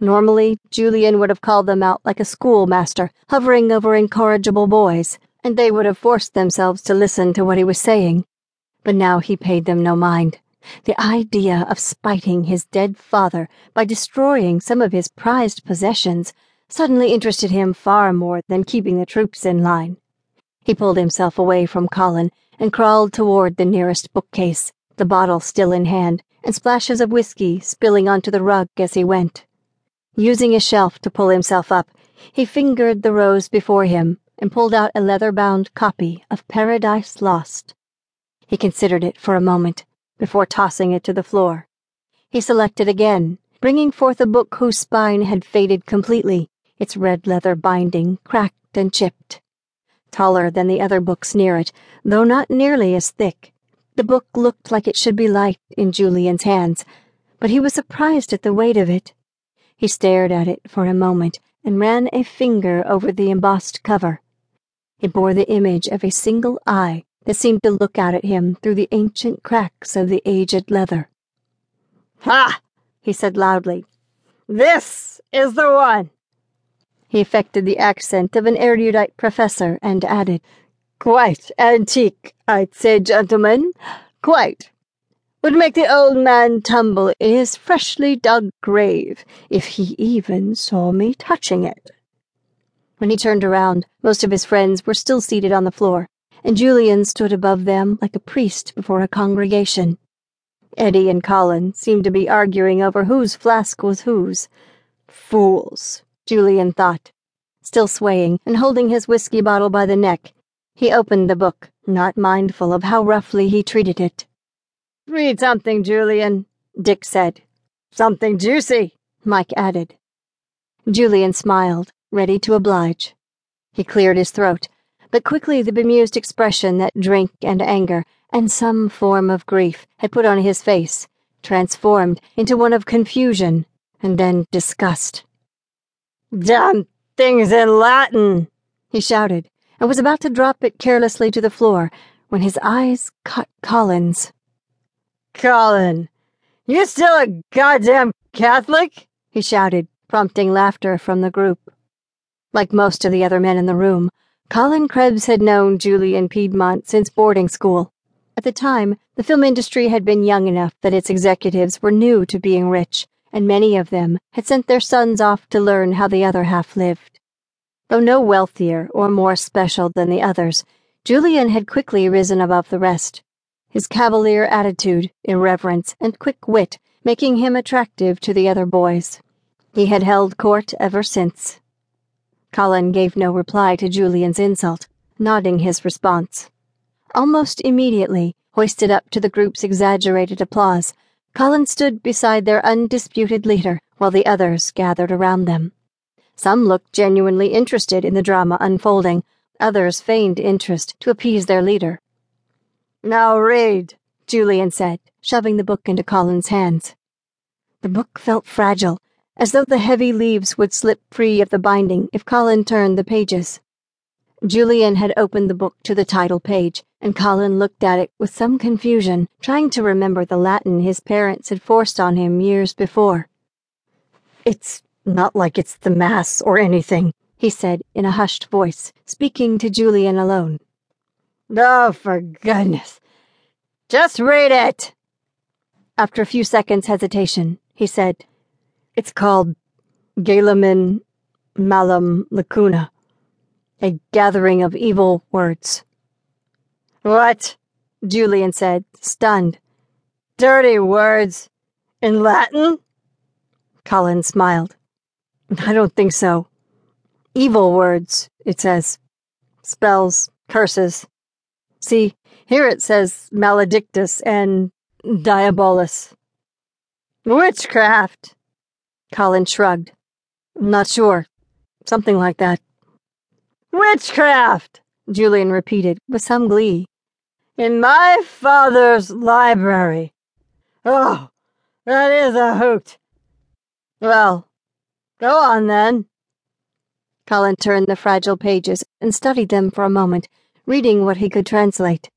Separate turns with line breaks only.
Normally, Julian would have called them out like a schoolmaster, hovering over incorrigible boys, and they would have forced themselves to listen to what he was saying. But now he paid them no mind. The idea of spiting his dead father by destroying some of his prized possessions suddenly interested him far more than keeping the troops in line. He pulled himself away from Colin and crawled toward the nearest bookcase, the bottle still in hand, and splashes of whiskey spilling onto the rug as he went. Using a shelf to pull himself up, he fingered the rows before him and pulled out a leather bound copy of Paradise Lost. He considered it for a moment before tossing it to the floor. He selected again, bringing forth a book whose spine had faded completely, its red leather binding cracked and chipped. Taller than the other books near it, though not nearly as thick, the book looked like it should be light in Julian's hands, but he was surprised at the weight of it. He stared at it for a moment and ran a finger over the embossed cover. It bore the image of a single eye that seemed to look out at him through the ancient cracks of the aged leather.
Ha! he said loudly. This is the one.
He affected the accent of an erudite professor and added,
Quite antique, I'd say, gentlemen. Quite. Would make the old man tumble in his freshly dug grave if he even saw me touching it.
When he turned around, most of his friends were still seated on the floor and Julian stood above them like a priest before a congregation. Eddie and Colin seemed to be arguing over whose flask was whose. Fools, Julian thought. Still swaying and holding his whiskey bottle by the neck, he opened the book, not mindful of how roughly he treated it.
Read something, Julian, Dick said. Something juicy, Mike added.
Julian smiled, ready to oblige. He cleared his throat but quickly the bemused expression that drink and anger and some form of grief had put on his face transformed into one of confusion and then disgust.
Damn things in Latin,
he shouted, and was about to drop it carelessly to the floor when his eyes caught Colin's.
Colin, you're still a goddamn Catholic?
he shouted, prompting laughter from the group. Like most of the other men in the room, Colin Krebs had known Julian Piedmont since boarding school. At the time, the film industry had been young enough that its executives were new to being rich, and many of them had sent their sons off to learn how the other half lived. Though no wealthier or more special than the others, Julian had quickly risen above the rest, his cavalier attitude, irreverence, and quick wit making him attractive to the other boys. He had held court ever since. Colin gave no reply to Julian's insult, nodding his response. Almost immediately, hoisted up to the group's exaggerated applause, Colin stood beside their undisputed leader while the others gathered around them. Some looked genuinely interested in the drama unfolding, others feigned interest to appease their leader.
Now read,
Julian said, shoving the book into Colin's hands. The book felt fragile, as though the heavy leaves would slip free of the binding if Colin turned the pages. Julian had opened the book to the title page, and Colin looked at it with some confusion, trying to remember the Latin his parents had forced on him years before.
It's not like it's the Mass or anything, he said in a hushed voice, speaking to Julian alone. Oh, for goodness. Just read it.
After a few seconds' hesitation, he said, it's called Galamin Malum Lacuna, a gathering of evil words.
What? Julian said, stunned. Dirty words. In Latin?
Colin smiled. I don't think so. Evil words, it says. Spells, curses. See, here it says maledictus and diabolus.
Witchcraft.
Colin shrugged. Not sure. Something like that.
Witchcraft, Julian repeated with some glee. In my father's library. Oh, that is a hoot. Well, go on then.
Colin turned the fragile pages and studied them for a moment, reading what he could translate.